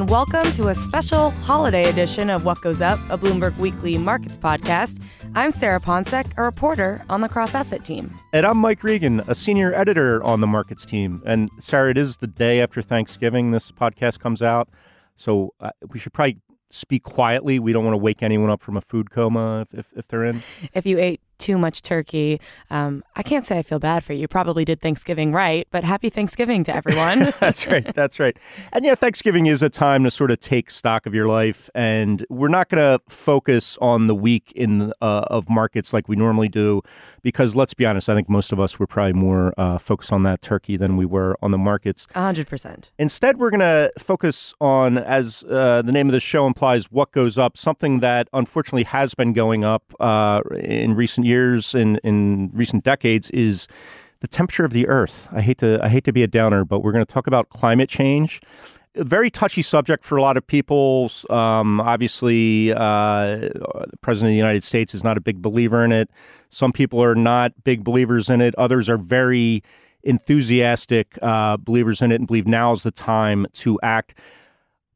And welcome to a special holiday edition of What Goes Up, a Bloomberg Weekly Markets podcast. I'm Sarah Ponczek, a reporter on the Cross Asset team. And I'm Mike Regan, a senior editor on the markets team. And Sarah, it is the day after Thanksgiving this podcast comes out. So uh, we should probably speak quietly. We don't want to wake anyone up from a food coma if, if, if they're in. If you ate too much turkey. Um, I can't say I feel bad for you. You probably did Thanksgiving right, but happy Thanksgiving to everyone. that's right. That's right. And yeah, Thanksgiving is a time to sort of take stock of your life, and we're not going to focus on the week in uh, of markets like we normally do, because let's be honest, I think most of us were probably more uh, focused on that turkey than we were on the markets. hundred percent. Instead, we're going to focus on, as uh, the name of the show implies, what goes up. Something that unfortunately has been going up uh, in recent years years in in recent decades is the temperature of the earth. I hate to I hate to be a downer, but we're going to talk about climate change. A very touchy subject for a lot of people. Um, obviously, uh, the president of the United States is not a big believer in it. Some people are not big believers in it. Others are very enthusiastic uh, believers in it and believe now is the time to act.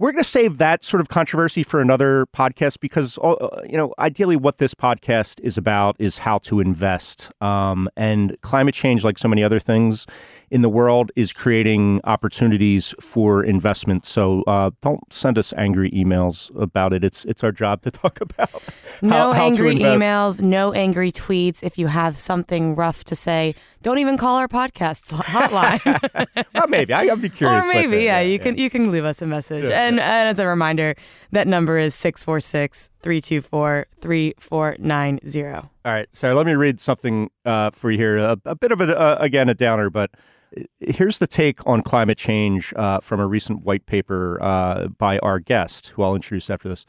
We're going to save that sort of controversy for another podcast because, uh, uh, you know, ideally what this podcast is about is how to invest. Um, and climate change, like so many other things in the world, is creating opportunities for investment. So uh, don't send us angry emails about it. It's it's our job to talk about. No how, how angry emails, no angry tweets. If you have something rough to say, don't even call our podcast hotline. well, maybe I, would be curious. Or maybe, yeah, yeah, you yeah. can you can leave us a message. Yeah. And, and as a reminder, that number is 646 324 3490. All right. So let me read something uh, for you here. A, a bit of a, uh, again, a downer, but here's the take on climate change uh, from a recent white paper uh, by our guest, who I'll introduce after this.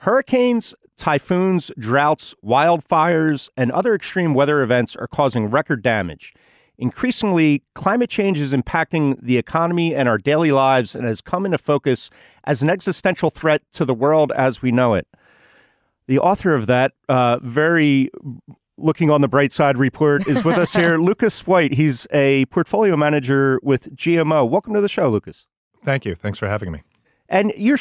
Hurricanes, typhoons, droughts, wildfires, and other extreme weather events are causing record damage. Increasingly, climate change is impacting the economy and our daily lives and has come into focus as an existential threat to the world as we know it. The author of that uh, very looking on the bright side report is with us here, Lucas White. He's a portfolio manager with GMO. Welcome to the show, Lucas. Thank you. Thanks for having me. And you're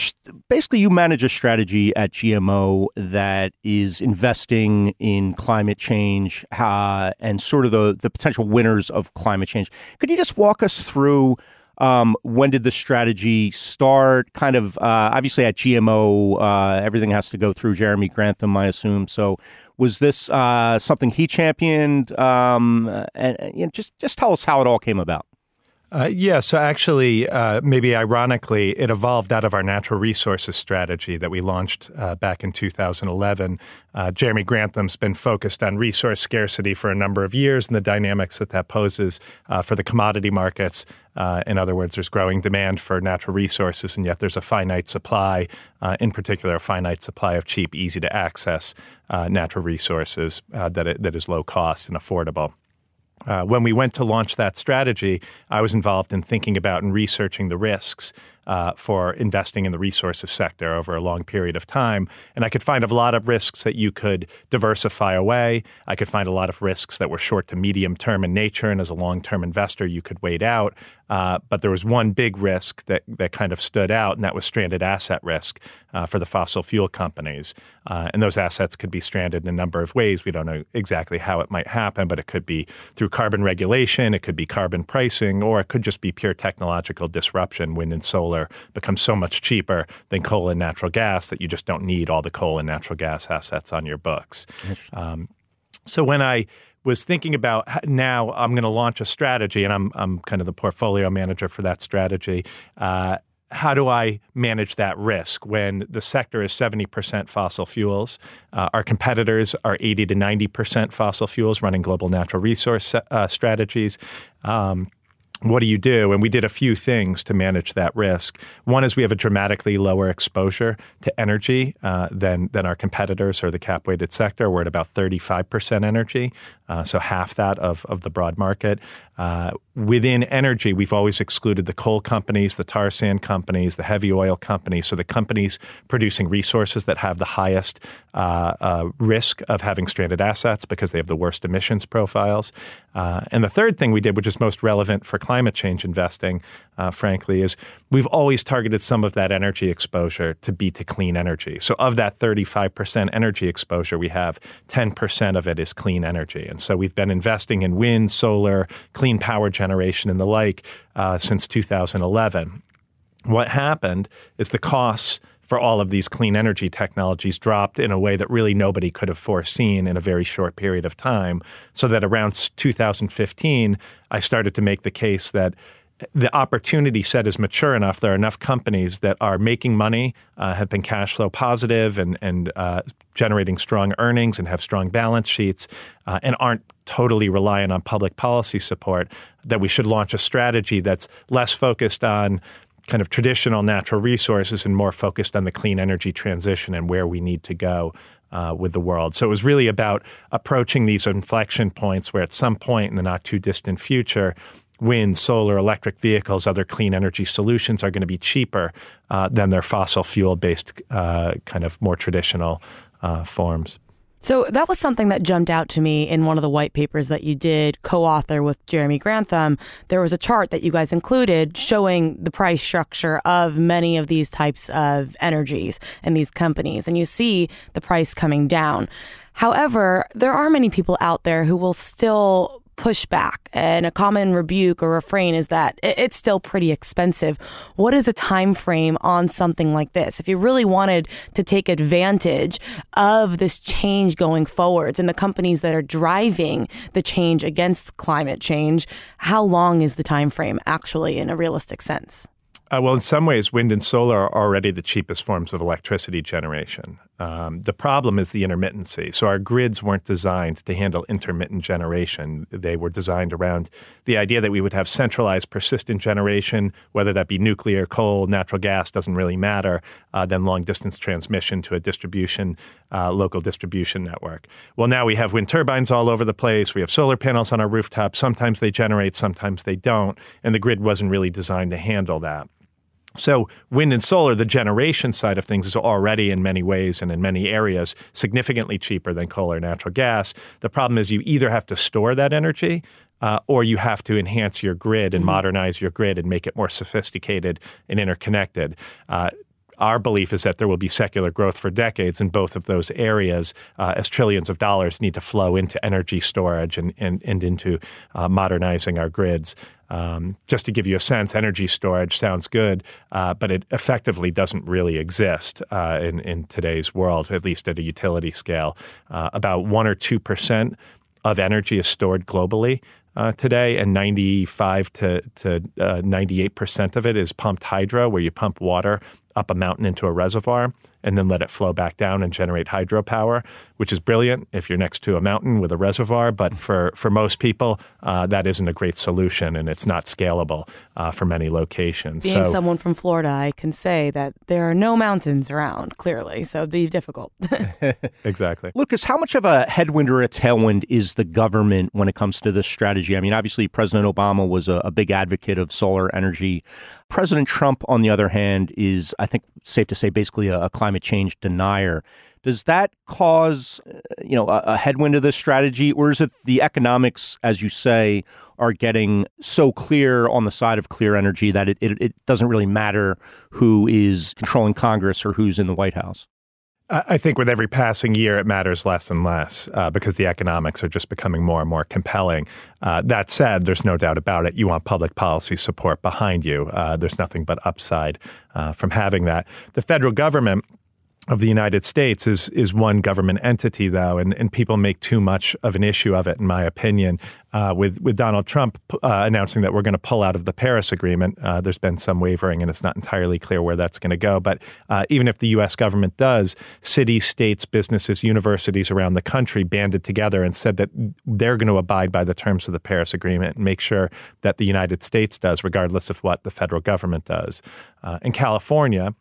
basically you manage a strategy at GMO that is investing in climate change uh, and sort of the the potential winners of climate change. Could you just walk us through um, when did the strategy start? Kind of uh, obviously at GMO, uh, everything has to go through Jeremy Grantham, I assume. So was this uh, something he championed? Um, and, and just just tell us how it all came about. Uh, yeah, so actually, uh, maybe ironically, it evolved out of our natural resources strategy that we launched uh, back in 2011. Uh, Jeremy Grantham's been focused on resource scarcity for a number of years and the dynamics that that poses uh, for the commodity markets. In other words, there's growing demand for natural resources, and yet there's a finite supply, in particular, a finite supply of cheap, easy to access natural resources that, it, that is low cost and affordable. Uh, when we went to launch that strategy, I was involved in thinking about and researching the risks uh, for investing in the resources sector over a long period of time. And I could find a lot of risks that you could diversify away. I could find a lot of risks that were short to medium term in nature. And as a long term investor, you could wait out. Uh, but there was one big risk that, that kind of stood out, and that was stranded asset risk uh, for the fossil fuel companies. Uh, and those assets could be stranded in a number of ways. We don't know exactly how it might happen, but it could be through carbon regulation, it could be carbon pricing, or it could just be pure technological disruption. Wind and solar become so much cheaper than coal and natural gas that you just don't need all the coal and natural gas assets on your books. Um, so when I was thinking about now I'm going to launch a strategy, and I'm I'm kind of the portfolio manager for that strategy. Uh, how do I manage that risk when the sector is 70% fossil fuels? Uh, our competitors are 80 to 90% fossil fuels running global natural resource uh, strategies. Um, what do you do? And we did a few things to manage that risk. One is we have a dramatically lower exposure to energy uh, than than our competitors or the cap weighted sector. We're at about 35% energy, uh, so half that of, of the broad market. Uh, within energy, we've always excluded the coal companies, the tar sand companies, the heavy oil companies. So the companies producing resources that have the highest uh, uh, risk of having stranded assets because they have the worst emissions profiles. Uh, and the third thing we did, which is most relevant for climate change investing, uh, frankly, is we've always targeted some of that energy exposure to be to clean energy. So of that 35% energy exposure we have, 10% of it is clean energy. And so we've been investing in wind, solar, clean power generation, and the like uh, since 2011. What happened is the costs for all of these clean energy technologies dropped in a way that really nobody could have foreseen in a very short period of time. So that around 2015, I started to make the case that the opportunity set is mature enough. There are enough companies that are making money, uh, have been cash flow positive, and and uh, generating strong earnings, and have strong balance sheets, uh, and aren't totally reliant on public policy support. That we should launch a strategy that's less focused on kind of traditional natural resources and more focused on the clean energy transition and where we need to go. Uh, with the world. So it was really about approaching these inflection points where at some point in the not too distant future, wind, solar, electric vehicles, other clean energy solutions are going to be cheaper uh, than their fossil fuel based uh, kind of more traditional uh, forms. So that was something that jumped out to me in one of the white papers that you did co-author with Jeremy Grantham. There was a chart that you guys included showing the price structure of many of these types of energies and these companies and you see the price coming down. However, there are many people out there who will still pushback and a common rebuke or refrain is that it's still pretty expensive. What is a time frame on something like this? If you really wanted to take advantage of this change going forwards and the companies that are driving the change against climate change, how long is the time frame actually in a realistic sense? Uh, well, in some ways, wind and solar are already the cheapest forms of electricity generation. Um, the problem is the intermittency. So, our grids weren't designed to handle intermittent generation. They were designed around the idea that we would have centralized, persistent generation, whether that be nuclear, coal, natural gas, doesn't really matter, uh, then long distance transmission to a distribution, uh, local distribution network. Well, now we have wind turbines all over the place. We have solar panels on our rooftops. Sometimes they generate, sometimes they don't. And the grid wasn't really designed to handle that. So, wind and solar, the generation side of things, is already in many ways and in many areas significantly cheaper than coal or natural gas. The problem is you either have to store that energy uh, or you have to enhance your grid and mm-hmm. modernize your grid and make it more sophisticated and interconnected. Uh, our belief is that there will be secular growth for decades in both of those areas uh, as trillions of dollars need to flow into energy storage and, and, and into uh, modernizing our grids. Um, just to give you a sense, energy storage sounds good, uh, but it effectively doesn't really exist uh, in, in today's world, at least at a utility scale. Uh, about 1 or 2% of energy is stored globally. Uh, today, and 95 to, to 98% uh, of it is pumped hydro, where you pump water up a mountain into a reservoir and then let it flow back down and generate hydropower, which is brilliant if you're next to a mountain with a reservoir. But for, for most people, uh, that isn't a great solution and it's not scalable uh, for many locations. Being so, someone from Florida, I can say that there are no mountains around, clearly. So it'd be difficult. exactly. Lucas, how much of a headwind or a tailwind is the government when it comes to this strategy? I mean, obviously, President Obama was a, a big advocate of solar energy. President Trump, on the other hand, is, I think, safe to say, basically a, a climate change denier. Does that cause, uh, you know, a, a headwind to this strategy, or is it the economics, as you say, are getting so clear on the side of clear energy that it, it, it doesn't really matter who is controlling Congress or who's in the White House? I think with every passing year, it matters less and less uh, because the economics are just becoming more and more compelling. Uh, that said, there's no doubt about it. You want public policy support behind you. Uh, there's nothing but upside uh, from having that. The federal government of the United States is is one government entity, though, and, and people make too much of an issue of it, in my opinion. Uh, with with Donald Trump uh, announcing that we're going to pull out of the Paris Agreement, uh, there's been some wavering, and it's not entirely clear where that's going to go. But uh, even if the U.S. government does, cities, states, businesses, universities around the country banded together and said that they're going to abide by the terms of the Paris Agreement and make sure that the United States does, regardless of what the federal government does. Uh, in California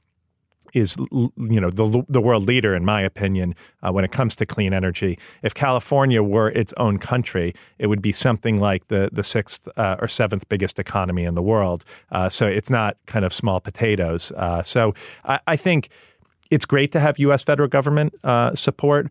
is you know the the world leader in my opinion uh, when it comes to clean energy. If California were its own country, it would be something like the the sixth uh, or seventh biggest economy in the world. Uh, so it's not kind of small potatoes. Uh, so I, I, think it's great to have U.S. federal government uh, support.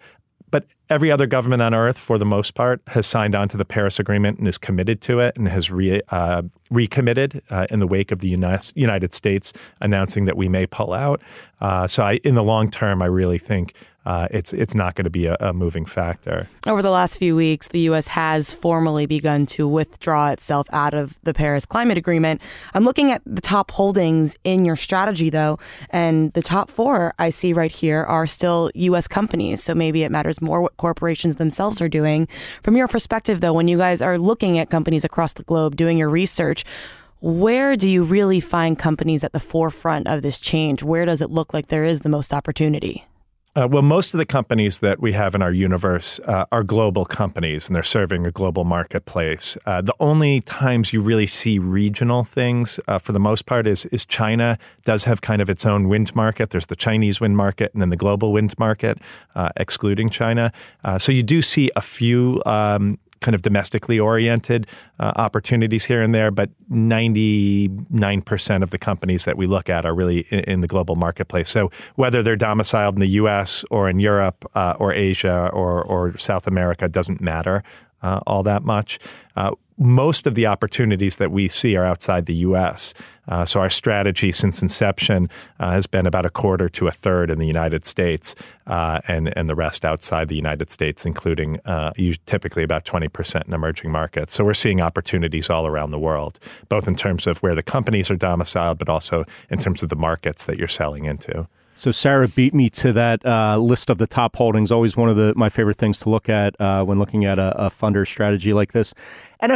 But every other government on earth, for the most part, has signed on to the Paris Agreement and is committed to it and has re, uh, recommitted uh, in the wake of the United States announcing that we may pull out. Uh, so, I, in the long term, I really think uh, it's it's not going to be a, a, moving factor. Over the last few weeks, the U.S. has formally begun to withdraw itself out of the Paris Climate Agreement. I'm looking at the top holdings in your strategy, though, and the top four I see right here are still U.S. companies. So maybe it matters more what corporations themselves are doing. From your perspective, though, when you guys are looking at companies across the globe, doing your research where do you really find companies at the forefront of this change? Where does it look like there is the most opportunity? Uh, well, most of the companies that we have in our universe uh, are global companies and they're serving a global marketplace. Uh, the only times you really see regional things, uh, for the most part, is, is China does have kind of its own wind market. There's the Chinese wind market and then the global wind market, uh, excluding China. Uh, so you do see a few um, kind of domestically oriented uh, opportunities here and there, but 99% of the companies that we look at are really in, in, the global marketplace. So whether they're domiciled in the US or in Europe uh, or Asia or, or South America doesn't matter uh, all that much. Uh, most of the opportunities that we see are outside the U.S. Uh, so our strategy since inception uh, has been about a quarter to a third in the United States, uh, and and the rest outside the United States, including uh, typically about twenty percent in emerging markets. So we're seeing opportunities all around the world, both in terms of where the companies are domiciled, but also in terms of the markets that you're selling into. So Sarah beat me to that uh, list of the top holdings. Always one of the my favorite things to look at uh, when looking at a, a, funder strategy like this, and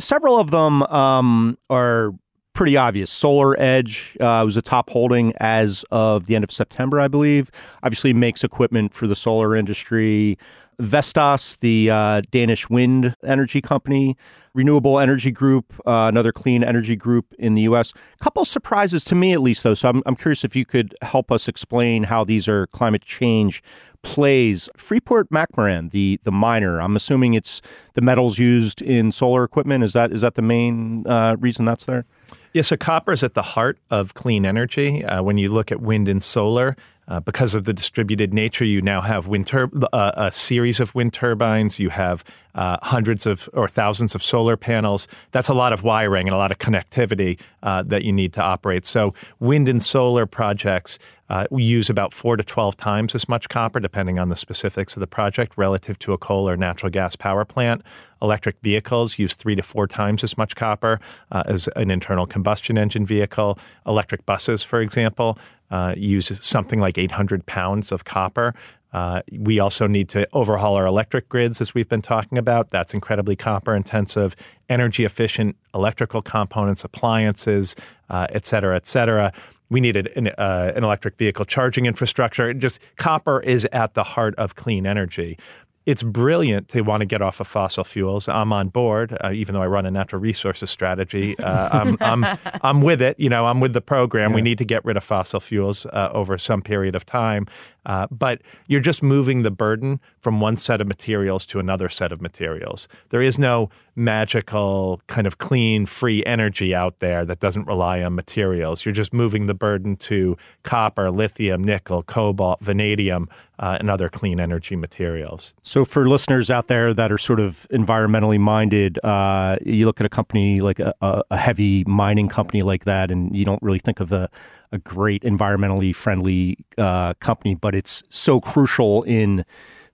several of them um, are pretty obvious. Solar Edge uh, was a top holding as of the end of September, I believe. Obviously, makes equipment for the solar industry. Vestas, the uh, Danish wind energy company, Renewable Energy Group, uh, another clean energy group in the U.S. A couple surprises to me, at least, though. So I'm, I'm curious if you could help us explain how these are climate change plays. Freeport McMoRan, the the miner. I'm assuming it's the metals used in solar equipment. Is that is that the main uh, reason that's there? Yeah, so copper is at the heart of clean energy. Uh, when you look at wind and solar, uh, because of the distributed nature, you now have wind tur- uh, a series of wind turbines. You have uh, hundreds of or thousands of solar panels. That's a lot of wiring and a lot of connectivity uh, that you need to operate. So, wind and solar projects uh, use about four to 12 times as much copper, depending on the specifics of the project, relative to a coal or natural gas power plant. Electric vehicles use three to four times as much copper uh, as an internal combustion engine vehicle. Electric buses, for example, uh, uses something like 800 pounds of copper. Uh, we also need to overhaul our electric grids, as we've been talking about. That's incredibly copper intensive, energy efficient electrical components, appliances, uh, et cetera, et cetera. We needed an, uh, an electric vehicle charging infrastructure. Just copper is at the heart of clean energy it's brilliant to want to get off of fossil fuels. I'm on board, uh, even though I run a natural resources strategy. Uh, I'm, I'm, I'm with it. You know, I'm with the program. Yeah. We need to get rid of fossil fuels uh, over some period of time. Uh, but you're just moving the burden from one set of materials to another set of materials. There is no magical kind of clean, free energy out there that doesn't rely on materials. You're just moving the burden to copper, lithium, nickel, cobalt, vanadium, uh, and other clean energy materials. So, for listeners out there that are sort of environmentally minded, uh, you look at a company like a, a heavy mining company like that, and you don't really think of a a great environmentally friendly uh, company, but it's so crucial in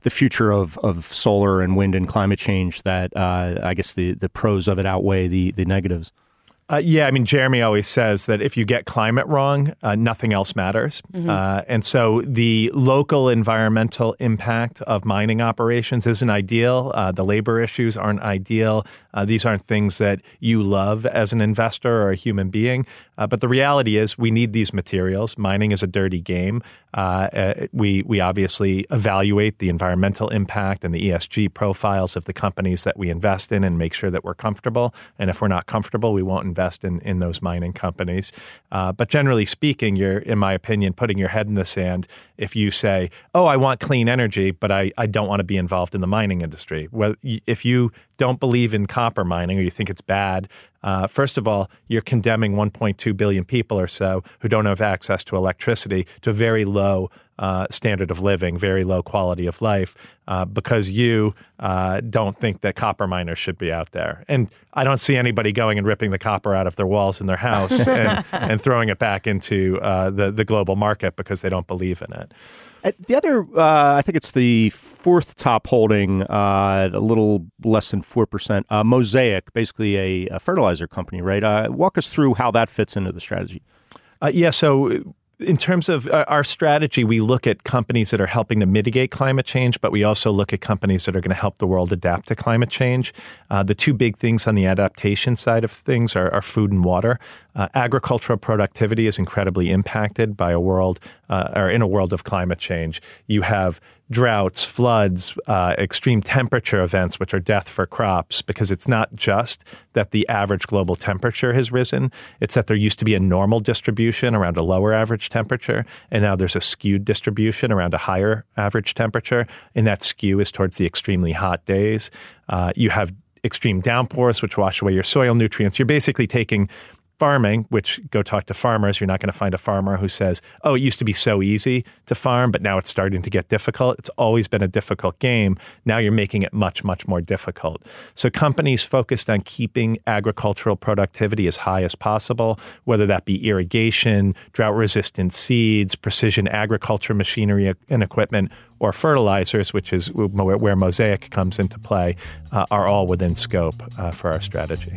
the future of, of solar and wind and climate change that uh, I guess the, the pros of it outweigh the, the negatives. Uh, yeah, I mean, Jeremy always says that if you get climate wrong, uh, nothing else matters. Mm-hmm. Uh, and so the local environmental impact of mining operations isn't ideal. Uh, the labor issues aren't ideal. Uh, these aren't things that you love as an investor or a human being. Uh, but the reality is, we need these materials. Mining is a dirty game. we we obviously evaluate the environmental impact and the ESG profiles of the companies that we invest in and make sure that we're comfortable. And if we're not comfortable, we won't invest in, in those mining companies. Uh, but generally speaking, you're, in my opinion, putting your head in the sand if you say, oh, I want clean energy, but I, I don't want to be involved in the mining industry. Well, if you don't believe in copper mining or you think it's bad, uh, first of all, you're condemning 1.2 billion people or so who don't have access to electricity to very low uh, standard of living, very low quality of life, uh, because you uh, don't think that copper miners should be out there. And I don't see anybody going and ripping the copper out of their walls in their house and, and, throwing it back into uh, the, the global market because they don't believe in it. Uh, the other, uh, I think it's the fourth top holding, uh, a little less than 4%, uh, Mosaic, basically a, a, fertilizer company, right? Uh, walk us through how that fits into the strategy. Uh, yeah, so in terms of our strategy, we look at companies that are helping to mitigate climate change, but we also look at companies that are going to help the world adapt to climate change. Uh, the two big things on the adaptation side of things are, are food and water. Uh, agricultural productivity is incredibly impacted by a world, uh, or in a world of climate change. You have droughts, floods, uh, extreme temperature events, which are death for crops, because it's not just that the average global temperature has risen, it's that there used to be a normal distribution around a lower average temperature, and now there's a skewed distribution around a higher average temperature, and that skew is towards the extremely hot days. Uh, you have extreme downpours, which wash away your soil nutrients. You're basically taking farming, which go talk to farmers, you're not going to find a farmer who says, oh, it used to be so easy to farm, but now it's starting to get difficult. It's always been a difficult game. Now you're making it much, much more difficult. So companies focused on keeping agricultural productivity as high as possible, whether that be irrigation, drought resistant seeds, precision agriculture machinery and equipment, or fertilizers, which is where Mosaic comes into play, uh, are all within scope uh, for our strategy.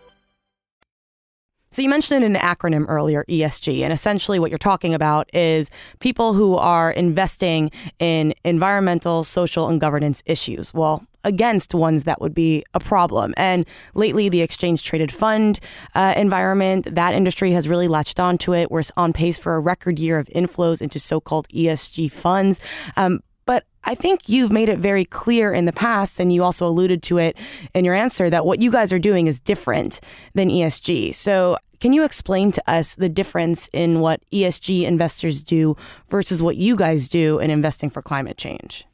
So you mentioned an acronym earlier, ESG, and essentially what you're talking about is people who are investing in environmental, social, and governance issues. Well, against ones that would be a problem. And lately, the exchange traded fund uh, environment, that industry has really latched onto it. We're on pace for a record year of inflows into so called ESG funds. Um, but I think you've made it very clear in the past, and you also alluded to it in your answer, that what you guys are doing is different than ESG. So, can you explain to us the difference in what ESG investors do versus what you guys do in investing for climate change?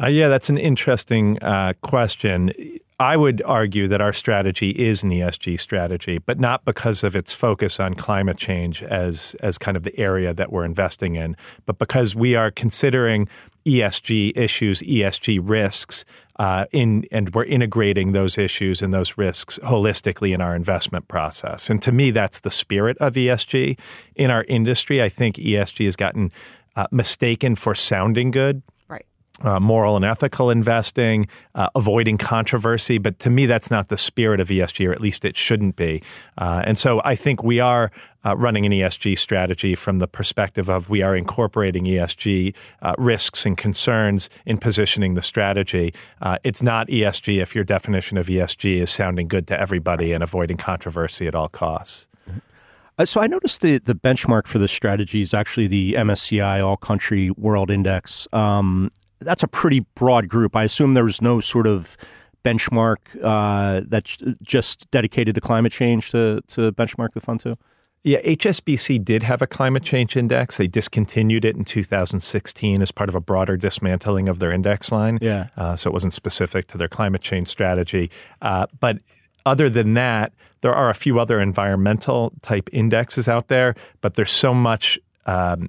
Uh, yeah, that's an interesting uh, question. I would argue that our strategy is an ESG strategy, but not because of its focus on climate change as as kind of the area that we're investing in, but because we are considering ESG issues, ESG risks, uh, in and we're integrating those issues and those risks holistically in our investment process. And to me, that's the spirit of ESG in our industry. I think ESG has gotten uh, mistaken for sounding good uh, moral and ethical investing, uh, avoiding controversy. But to me, that's not the spirit of ESG, or at least it shouldn't be. Uh, and so I think we are uh, running an ESG strategy from the perspective of we are incorporating ESG uh, risks and concerns in positioning the strategy. Uh, it's not ESG if your definition of ESG is sounding good to everybody and avoiding controversy at all costs. So I noticed the the benchmark for the strategy is actually the MSCI All Country World Index. Um, that's a pretty broad group. I assume there was no sort of benchmark uh, that's just dedicated to climate change to to benchmark the fund to. Yeah, HSBC did have a climate change index. They discontinued it in 2016 as part of a broader dismantling of their index line. Yeah. Uh, so it wasn't specific to their climate change strategy. Uh, but other than that, there are a few other environmental type indexes out there, but there's so much. Um,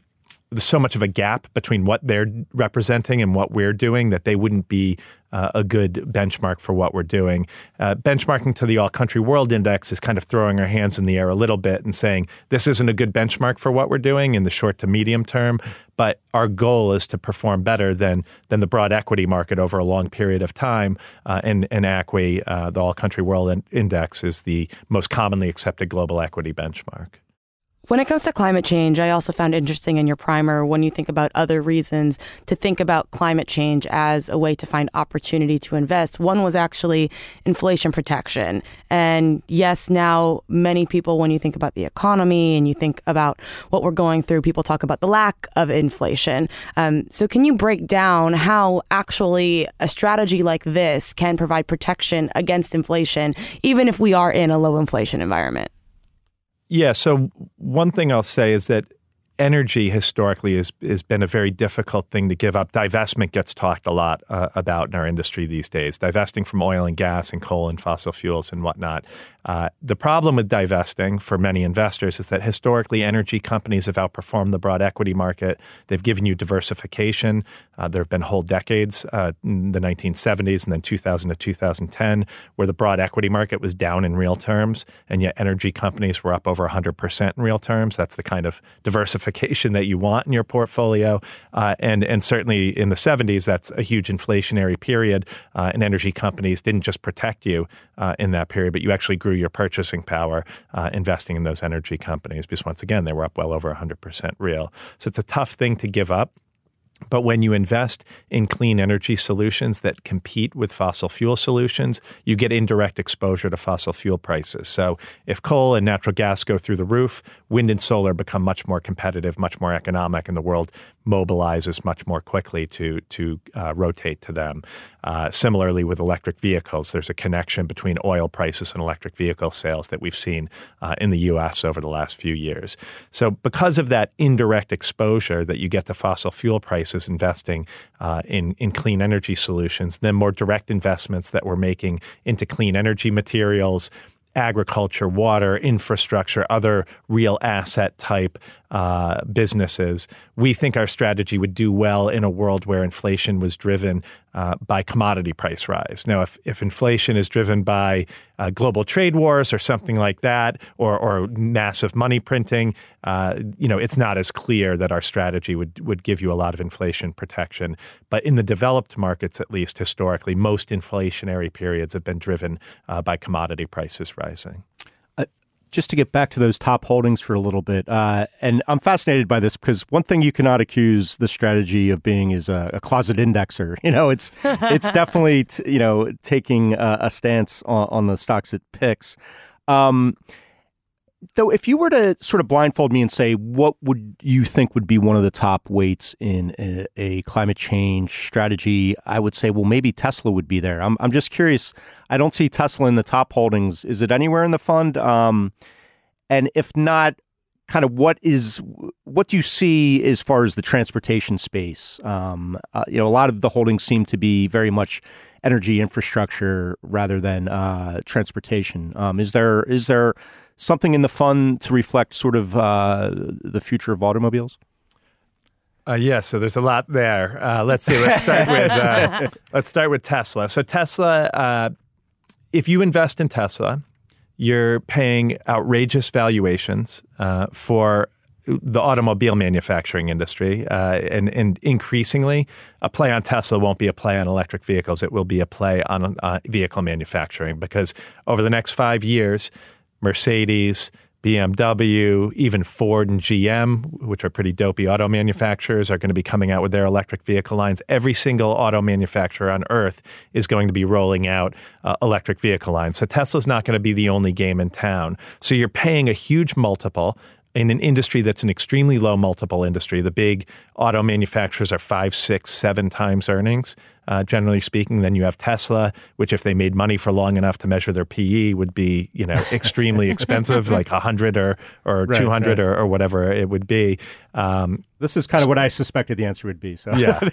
so much of a gap between what they're representing and what we're doing that they wouldn't be uh, a good benchmark for what we're doing. Uh, benchmarking to the All Country World Index is kind of throwing our hands in the air a little bit and saying this isn't a good benchmark for what we're doing in the short to medium term. But our goal is to perform better than than the broad equity market over a long period of time. Uh, and and ACWI, uh, the All Country World Index, is the most commonly accepted global equity benchmark. When it comes to climate change, I also found interesting in your primer when you think about other reasons to think about climate change as a way to find opportunity to invest. One was actually inflation protection. And yes, now many people, when you think about the economy and you think about what we're going through, people talk about the lack of inflation. Um, so, can you break down how actually a strategy like this can provide protection against inflation, even if we are in a low inflation environment? Yeah. So one thing I'll say is that energy historically has, has been a very difficult thing to give up. Divestment gets talked a lot uh, about in our industry these days, divesting from oil and gas and coal and fossil fuels and whatnot. Uh, the problem with divesting for many investors is that historically energy companies have outperformed the broad equity market. They've given you diversification. Uh, there have been whole decades uh, in the 1970s and then 2000 to 2010 where the broad equity market was down in real terms, and yet energy companies were up over 100% in real terms. That's the kind of diversification that you want in your portfolio. Uh, and, and certainly in the 70s, that's a huge inflationary period, uh, and energy companies didn't just protect you in that period, but you actually grew your purchasing power uh, investing in those energy companies because once again they were up well over 100% real. So it's a tough thing to give up. But when you invest in clean energy solutions that compete with fossil fuel solutions, you get indirect exposure to fossil fuel prices. So if coal and natural gas go through the roof, wind and solar become much more competitive, much more economic, and the world mobilizes much more quickly to to uh, rotate to them. Uh, similarly, with electric vehicles, there's a connection between oil prices and electric vehicle sales that we've seen uh, in the U.S. over the last few years. So, because of that indirect exposure that you get to fossil fuel prices, investing uh, in in clean energy solutions, then more direct investments that we're making into clean energy materials agriculture, water, infrastructure, other real asset type uh, businesses, we think our strategy would do well in a world where inflation was driven uh, by commodity price rise. Now, if, if inflation is driven by uh, global trade wars or something like that, or, or massive money printing, uh, you know, it's not as clear that our strategy would, would give you a lot of inflation protection. But in the developed markets, at least historically, most inflationary periods have been driven uh, by commodity prices rising just to get back to those top holdings for a little bit, uh, and I'm fascinated by this because one thing you cannot accuse the strategy of being is a, a closet indexer. You know, it's it's definitely t- you know taking a, a stance on, on, the stocks it picks. Um, though, if you were to sort of blindfold me and say, what would you think would be one of the top weights in a, a, climate change strategy? I would say, well, maybe Tesla would be there. I'm, I'm just curious. I don't see Tesla in the top holdings. Is it anywhere in the fund? Um, and if not, kind of what is what do you see as far as the transportation space? Um, uh, you know, a lot of the holdings seem to be very much energy infrastructure rather than uh, transportation. Um, is there is there something in the fund to reflect sort of uh, the future of automobiles? Uh, yeah, so there's a lot there. Uh, let's see. Let's start with uh, let's start with Tesla. So Tesla, uh, if you invest in Tesla, you're paying outrageous valuations uh, for the automobile manufacturing industry, uh, and, and increasingly, a play on Tesla won't be a play on electric vehicles. It will be a play on vehicle manufacturing because over the next five years, Mercedes, BMW, even Ford and GM, which are pretty dopey auto manufacturers, are going to be coming out with their electric vehicle lines. Every single auto manufacturer on earth is going to be rolling out uh, electric vehicle lines. So Tesla's not going to be the only game in town. So you're paying a huge multiple in an industry that's an extremely low multiple industry. The big auto manufacturers are five, six, seven times earnings, uh, generally speaking. Then you have Tesla, which if they made money for long enough to measure their PE would be, you know, extremely expensive, like 100 or, or right, 200 right. Or, or, whatever it would be. Um, this is kind of what I suspected the answer would be. So yeah,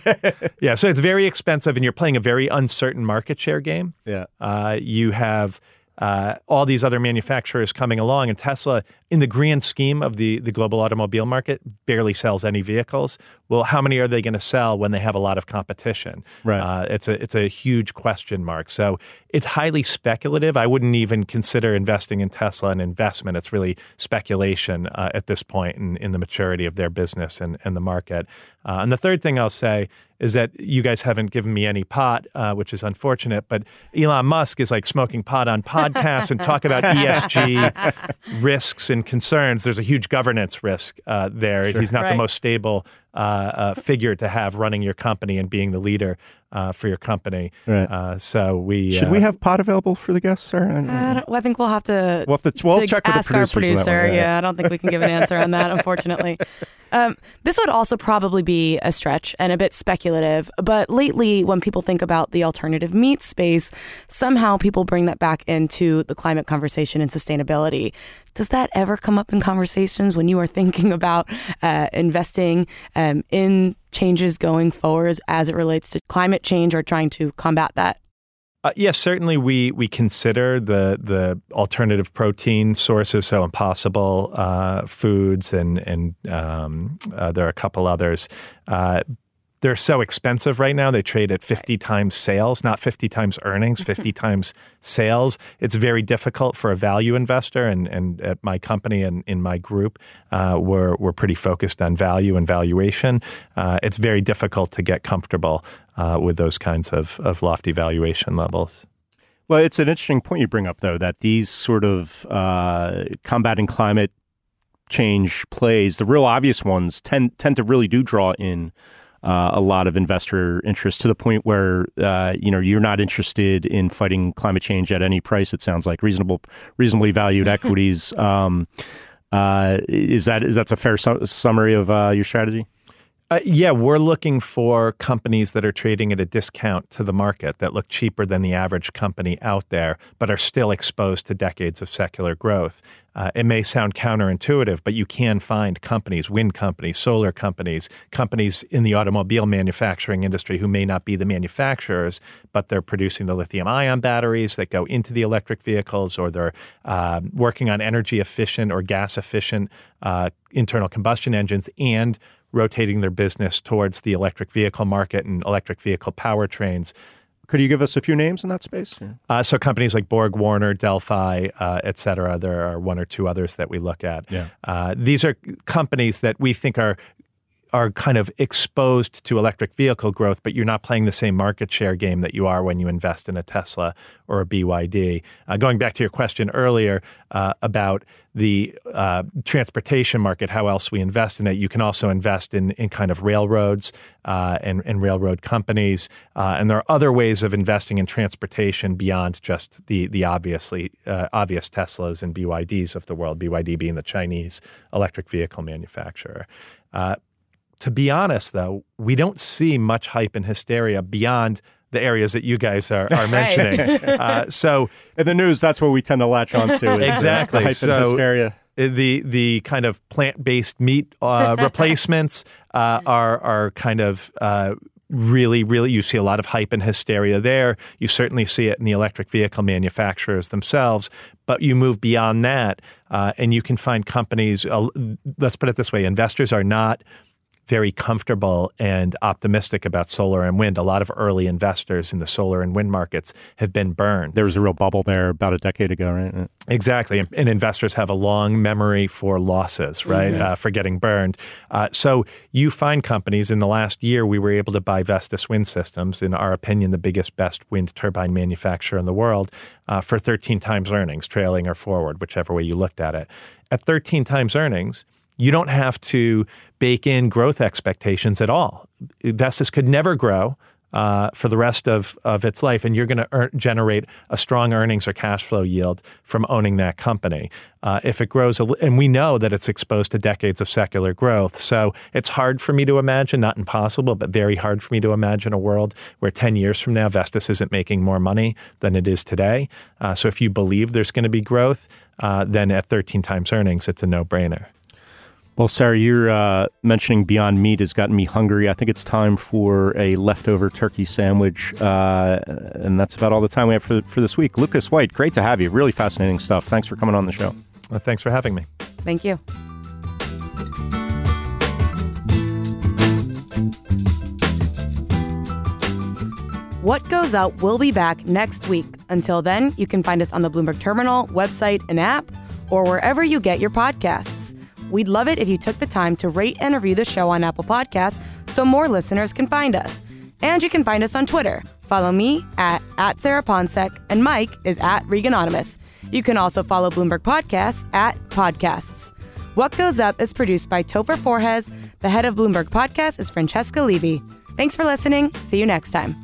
yeah. So it's very expensive, and you're playing a very uncertain market share game. Yeah, uh, you have uh, all these other manufacturers coming along, and Tesla, in the grand scheme of the, the global automobile market, barely sells any vehicles. Well, how many are they going to sell when they have a lot of competition? Right. Uh, it's a it's a huge question mark. So it's highly speculative. I wouldn't even consider investing in Tesla an investment. It's really speculation uh, at this point in, in the maturity of their business and, and the market. Uh, and the third thing I'll say is that you guys haven't given me any pot, uh, which is unfortunate. But Elon Musk is like smoking pot on podcasts and talk about ESG risks and concerns. There's a huge governance risk uh, there. Sure. He's not right. the most stable uh, uh, figure to have running your company and being the leader uh, for your company. Right. Uh, so we should we uh, have pot available for the guests, sir? I, I, think we'll have to. We'll have to, we'll to check ask our producer. One, yeah. yeah. I don't think we can give an answer on that, unfortunately. Um, this would also probably be a stretch and a bit speculative, but lately, when people think about the alternative meat space, somehow people bring that back into the climate conversation and sustainability. Does that ever come up in conversations when you are thinking about uh, investing um, in changes going forward as it relates to climate change or trying to combat that? Uh, yes, certainly we we consider the the alternative protein sources, so Impossible uh, Foods and and um, uh, there are a couple others. They're so expensive right now. They trade at 50 times sales, not 50 times earnings, 50 times sales. It's very difficult for a value investor. And, and at my company and in my group, uh, we're, we're pretty focused on value and valuation. Uh, it's very difficult to get comfortable uh, with those kinds of, of lofty valuation levels. Well, it's an interesting point you bring up, though, that these sort of uh, combating climate change plays, the real obvious ones, tend tend to really do draw in uh, a lot of investor interest to the point where uh, you know you're not interested in fighting climate change at any price. It sounds like reasonable, reasonably valued equities. Um, uh, is that is that's a fair su- summary of uh, your strategy? Uh, yeah, we're looking for companies that are trading at a discount to the market that look cheaper than the average company out there, but are still exposed to decades of secular growth. Uh, it may sound counterintuitive, but you can find companies, wind companies, solar companies, companies in the automobile manufacturing industry who may not be the manufacturers, but they're producing the lithium ion batteries that go into the electric vehicles, or they're uh, working on energy efficient or gas efficient uh, internal combustion engines and rotating their business towards the electric vehicle market and electric vehicle powertrains. Could you give us a few names in that space? Uh, so companies like Borg Warner, Delphi, uh, et cetera. There are one or two others that we look at. Yeah. Uh, these are companies that we think are are kind of exposed to electric vehicle growth, but you're not playing the same market share game that you are when you invest in a Tesla or a BYD. Uh, going back to your question earlier uh, about the uh, transportation market, how else we invest in it, you can also invest in, in kind of railroads uh, and, and, railroad companies. Uh, and there are other ways of investing in transportation beyond just the, the obviously uh, obvious Teslas and BYDs of the world, BYD being the Chinese electric vehicle manufacturer. Uh, to be honest, though, we don't see much hype and hysteria beyond the areas that you guys are, are mentioning. uh, so in the news, that's what we tend to latch on to. exactly. hype so and hysteria. The the kind of plant based meat uh, replacements uh, are are kind of uh, really, really, you see a lot of hype and hysteria there. You certainly see it in the electric vehicle manufacturers themselves. But you move beyond that, uh, and you can find companies. Uh, let's put it this way: investors are not very comfortable and optimistic about solar and wind. A lot of early investors in the solar and wind markets have been burned. There was a real bubble there about a decade ago, right? Exactly. And, and investors have a long memory for losses, right? Mm-hmm. Uh, for getting burned. Uh, so you find companies in the last year, we were able to buy Vestas Wind Systems, in our opinion, the biggest, best wind turbine manufacturer in the world, uh, for 13 times earnings, trailing or forward, whichever way you looked at it. At 13 times earnings, you don't have to bake in growth expectations at all. Vestas could never grow uh, for the rest of, of its life, and you're going to generate a strong earnings or cash flow yield from owning that company. Uh, if it grows, and we know that it's exposed to decades of secular growth. So it's hard for me to imagine, not impossible, but very hard for me to imagine a world where 10 years from now, Vestas isn't making more money than it is today. Uh, so if you believe there's going to be growth, uh, then at 13 times earnings, it's a no brainer. Well, Sarah, you're uh, mentioning Beyond Meat has gotten me hungry. I think it's time for a leftover turkey sandwich. Uh, and that's about all the time we have for, for this week. Lucas White, great to have you. Really fascinating stuff. Thanks for coming on the show. Well, thanks for having me. Thank you. What Goes Up will be back next week. Until then, you can find us on the Bloomberg Terminal, website, and app, or wherever you get your podcasts. We'd love it if you took the time to rate and review the show on Apple Podcasts so more listeners can find us. And you can find us on Twitter. Follow me at, at Sarah Ponczek, and Mike is at Reganonymous. You can also follow Bloomberg Podcasts at Podcasts. What Goes Up is produced by Topher Forhecz. The head of Bloomberg Podcast is Francesca Levy. Thanks for listening. See you next time.